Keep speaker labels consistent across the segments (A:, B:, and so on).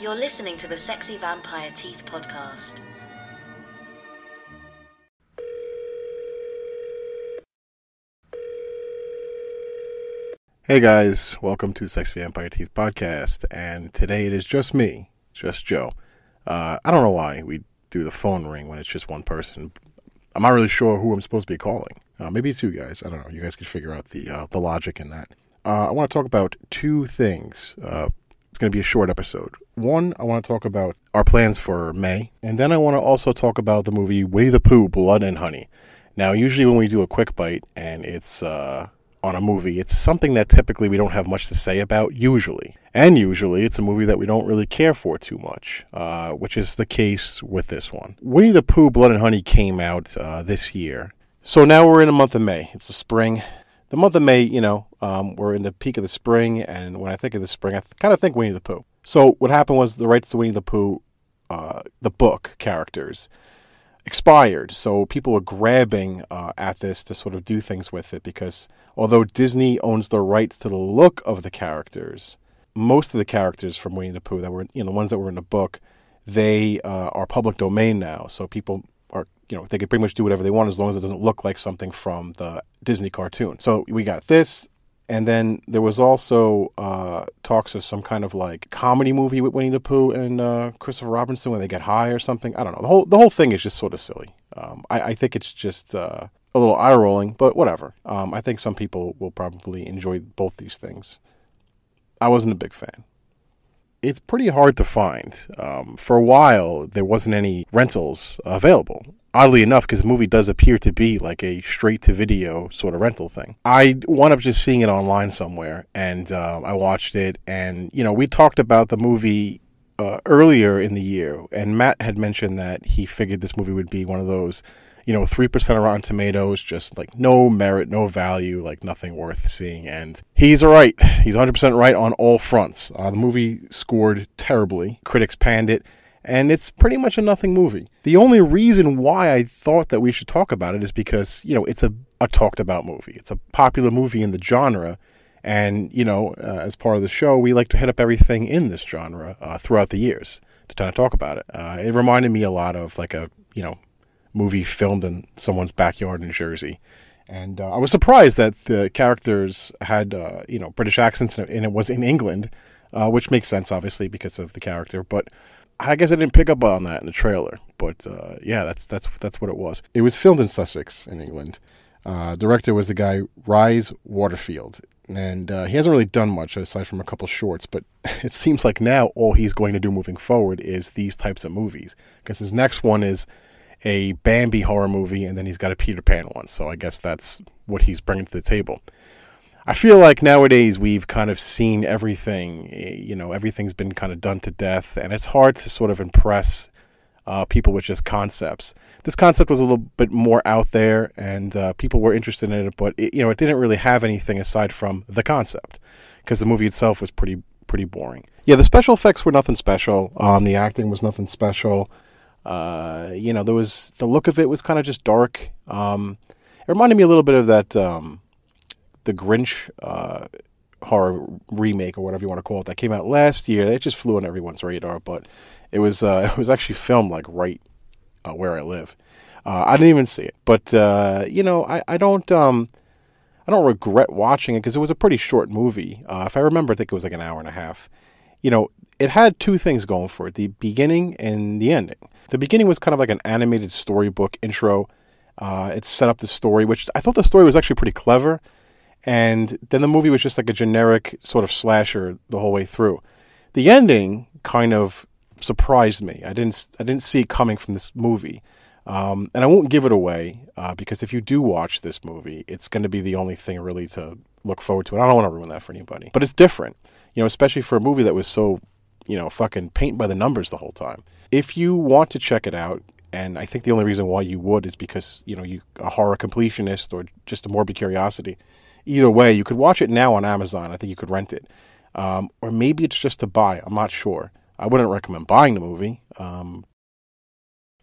A: You're listening to the Sexy Vampire Teeth podcast.
B: Hey guys, welcome to the Sexy Vampire Teeth podcast, and today it is just me, just Joe. Uh, I don't know why we do the phone ring when it's just one person. I'm not really sure who I'm supposed to be calling. Uh, maybe it's you guys. I don't know. You guys can figure out the uh, the logic in that. Uh, I want to talk about two things. It's going to be a short episode. One, I want to talk about our plans for May, and then I want to also talk about the movie Winnie the Pooh: Blood and Honey. Now, usually when we do a quick bite and it's uh, on a movie, it's something that typically we don't have much to say about, usually. And usually it's a movie that we don't really care for too much, uh, which is the case with this one. Winnie the Pooh Blood and Honey came out uh, this year. So now we're in the month of May. It's the spring. The month of May, you know, um, we're in the peak of the spring, and when I think of the spring, I th- kind of think Winnie the Pooh. So what happened was the rights to Winnie the Pooh, uh, the book characters, expired. So people were grabbing uh, at this to sort of do things with it because although Disney owns the rights to the look of the characters, most of the characters from Winnie the Pooh that were, you know, the ones that were in the book, they uh, are public domain now. So people you know, they could pretty much do whatever they want as long as it doesn't look like something from the Disney cartoon. So we got this. And then there was also uh, talks of some kind of like comedy movie with Winnie the Pooh and uh, Christopher Robinson when they get high or something. I don't know. The whole the whole thing is just sort of silly. Um, I, I, think it's just uh, a little eye rolling, but whatever. Um, I think some people will probably enjoy both these things. I wasn't a big fan. It's pretty hard to find. Um, for a while, there wasn't any rentals available oddly enough, because the movie does appear to be like a straight to video sort of rental thing. I wound up just seeing it online somewhere, and uh, I watched it. And you know, we talked about the movie uh, earlier in the year, and Matt had mentioned that he figured this movie would be one of those, you know, three percent of Rotten Tomatoes, just like no merit, no value, like nothing worth seeing. And he's right; he's 100 percent right on all fronts. Uh, the movie scored terribly. Critics panned it and it's pretty much a nothing movie. The only reason why I thought that we should talk about it is because, you know, it's a, a talked about movie. It's a popular movie in the genre. And, you know, uh, as part of the show, we like to hit up everything in this genre uh, throughout the years to kind of talk about it. Uh, it reminded me a lot of like a, you know, movie filmed in someone's backyard in Jersey. And uh, I was surprised that the characters had, uh, you know, British accents and it was in England, uh, which makes sense, obviously, because of the character. But I guess I didn't pick up on that in the trailer, but uh, yeah, that's that's that's what it was. It was filmed in Sussex, in England. Uh, director was the guy Rise Waterfield, and uh, he hasn't really done much aside from a couple shorts. But it seems like now all he's going to do moving forward is these types of movies, because his next one is a Bambi horror movie, and then he's got a Peter Pan one. So I guess that's what he's bringing to the table. I feel like nowadays we've kind of seen everything. Eh, you know, everything's been kind of done to death, and it's hard to sort of impress uh, people with just concepts. This concept was a little bit more out there, and uh, people were interested in it, but it, you know, it didn't really have anything aside from the concept, because the movie itself was pretty pretty boring. Yeah, the special effects were nothing special. Um, the acting was nothing special. Uh, you know, there was the look of it was kind of just dark. Um, it reminded me a little bit of that. Um, the Grinch uh, horror remake or whatever you want to call it that came out last year. It just flew on everyone's radar, but it was uh, it was actually filmed like right uh, where I live. Uh, I didn't even see it, but you know I I don't um I don't regret watching it because it was a pretty short movie. If I remember, I think it was like an hour and a half. You know, it had two things going for it: the beginning and the ending. The beginning was kind of like an animated storybook intro. Uh, it set up the story, which I thought the story was actually pretty clever and then the movie was just like a generic sort of slasher the whole way through. The ending kind of surprised me. I didn't I didn't see it coming from this movie. Um, and I won't give it away uh, because if you do watch this movie, it's going to be the only thing really to look forward to. And I don't want to ruin that for anybody. But it's different, you know, especially for a movie that was so, you know, fucking paint by the numbers the whole time. If you want to check it out, and I think the only reason why you would is because you know you a horror completionist or just a morbid curiosity either way, you could watch it now on Amazon. I think you could rent it. Um, or maybe it's just to buy. I'm not sure. I wouldn't recommend buying the movie. Um,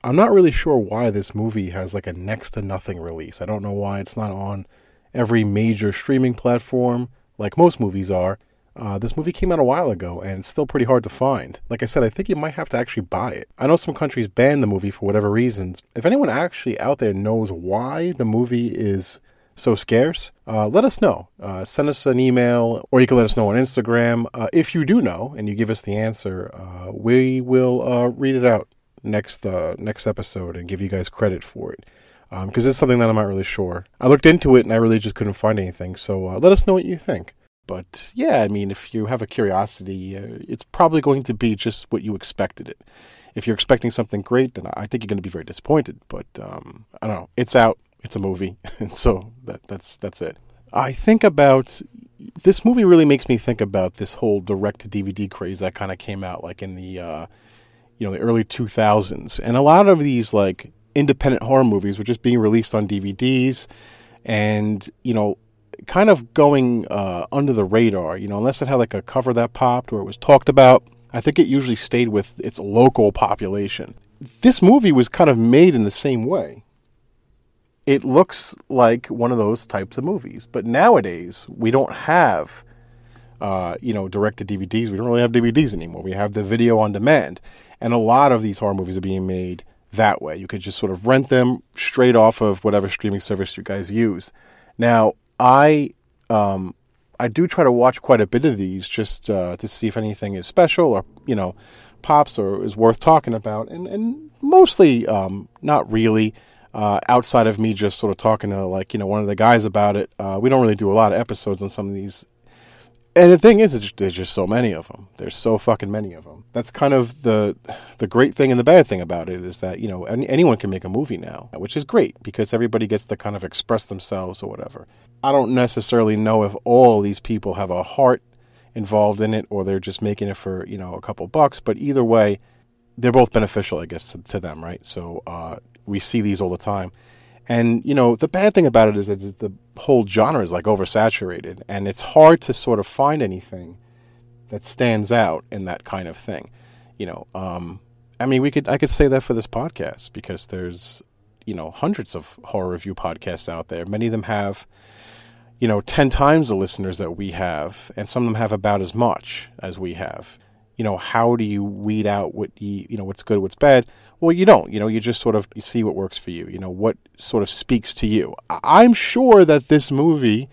B: I'm not really sure why this movie has like a next to nothing release. I don't know why it's not on every major streaming platform like most movies are. Uh, this movie came out a while ago and it's still pretty hard to find. Like I said, I think you might have to actually buy it. I know some countries ban the movie for whatever reasons. If anyone actually out there knows why the movie is so scarce, uh, let us know. Uh, send us an email or you can let us know on Instagram. Uh, if you do know and you give us the answer, uh, we will uh, read it out next next episode and give you guys credit for it because um, it's something that I'm not really sure. I looked into it and I really just couldn't find anything. So let us know what you think. But yeah, I mean, if you have a curiosity, it's probably going to be just what you expected it. If you're expecting something great, then I think you're going to be very disappointed. But um, I don't know. It's out it's a movie, and so that that's that's it. I think about this movie really makes me think about this whole direct to DVD craze that kind of came out like in the uh, you know the early 2000s, and a lot of these like independent horror movies were just being released on DVDs, and you know kind of going uh, under the radar. You know, unless it had like a cover that popped or it was talked about. I think it usually stayed with its local population. This movie was kind of made in the same way it looks like one of those types of movies. But nowadays, we don't have, uh, you know, direct to DVDs. We don't really have DVDs anymore. We have the video on demand. And a lot of these horror movies are being made that way. You could just sort of rent them straight off of whatever streaming service you guys use. Now, I. Um, I do try to watch quite a bit of these just uh, to see if anything is special or, you know, pops or is worth talking about. And, and mostly um, not really uh, outside of me just sort of talking to like you know one of the guys about it, uh, we don't really do a lot of episodes on some of these. And the thing is, is there's just so many of them. There's so fucking many of them. That's kind of the the great thing and the bad thing about it is that you know any, anyone can make a movie now, which is great because everybody gets to kind of express themselves or whatever. I don't necessarily know if all these people have a heart involved in it or they're just making it for you know a couple bucks. But either way, they're both beneficial, I guess, to, to them, right? So uh, we see these all the time. And you know, the bad thing about it is that the whole genre is like oversaturated, and it's hard to sort of find anything that stands out in that kind of thing. You know, um, I mean, we could I could say that for this podcast because there's you know hundreds of horror review podcasts out there. Many of them have you know 10 times the listeners that we have and some of them have about as much as we have you know how do you weed out what you, you know what's good what's bad well, you don't. You know, you just sort of see what works for you. You know, what sort of speaks to you. I'm sure that this movie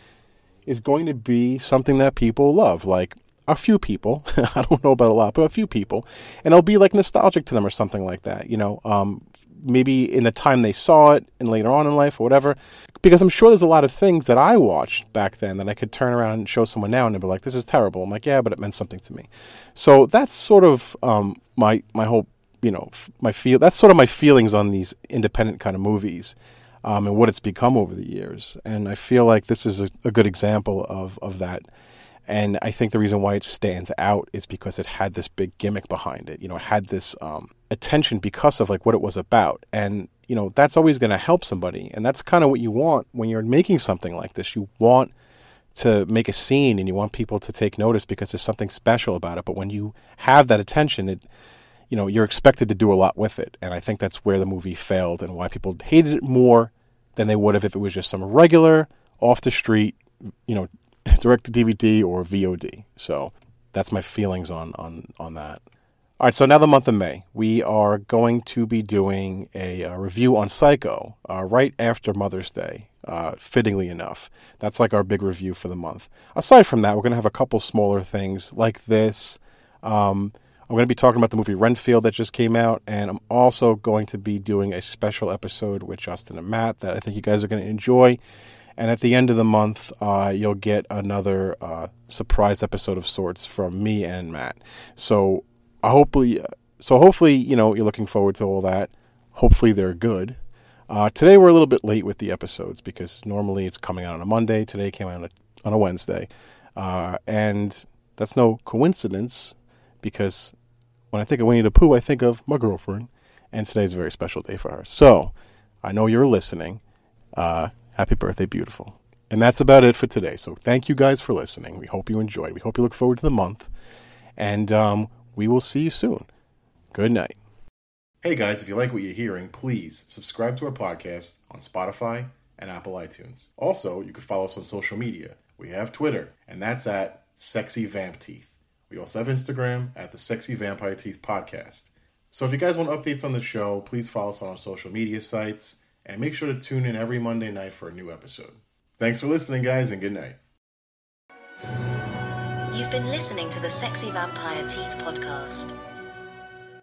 B: is going to be something that people love. Like a few people, I don't know about a lot, but a few people, and it'll be like nostalgic to them or something like that. You know, um, maybe in the time they saw it and later on in life or whatever. Because I'm sure there's a lot of things that I watched back then that I could turn around and show someone now and they'd be like, "This is terrible." I'm like, "Yeah, but it meant something to me." So that's sort of um, my my whole you know my feel that's sort of my feelings on these independent kind of movies um, and what it's become over the years. And i feel like this is a, a, good example of, of that. And i think the reason why it stands out is because it had this big gimmick behind it. You know it had this um, attention because of like what it was about. And you know that's always going to help somebody. And that's kind of what you want when you're making something like this. You want to make a scene and you want people to take notice because there's something special about it. But when you have that attention it you know, you're expected to do a lot with it. And I think that's where the movie failed and why people hated it more than they would have if it was just some regular, off the street, you know, direct to DVD or VOD. So that's my feelings on, on, on that. All right, so now the month of May, we are going to be doing a, a review on Psycho uh, right after Mother's Day, uh, fittingly enough. That's like our big review for the month. Aside from that, we're going to have a couple smaller things like this. Um, I'm going to be talking about the movie Renfield that just came out, and I'm also going to be doing a special episode with Justin and Matt that I think you guys are going to enjoy. And at the end of the month, uh, you'll get another uh, surprise episode of sorts from me and Matt. So uh, hopefully, so hopefully, you know, you're looking forward to all that. Hopefully, they're good. Uh, today we're a little bit late with the episodes because normally it's coming out on a Monday. Today came out on a, on a Wednesday, uh, and that's no coincidence because when I think of Winnie the Pooh, I think of my girlfriend, and today's a very special day for her. So, I know you're listening. Uh, happy birthday, beautiful. And that's about it for today. So, thank you guys for listening. We hope you enjoyed. We hope you look forward to the month, and um, we will see you soon. Good night. Hey guys, if you like what you're hearing, please subscribe to our podcast on Spotify and Apple iTunes. Also, you can follow us on social media. We have Twitter, and that's at Sexy Vamp Teeth. We also have Instagram at the Sexy Vampire Teeth Podcast. So if you guys want updates on the show, please follow us on our social media sites and make sure to tune in every Monday night for a new episode. Thanks for listening, guys, and good night.
A: You've been listening to the Sexy Vampire Teeth podcast.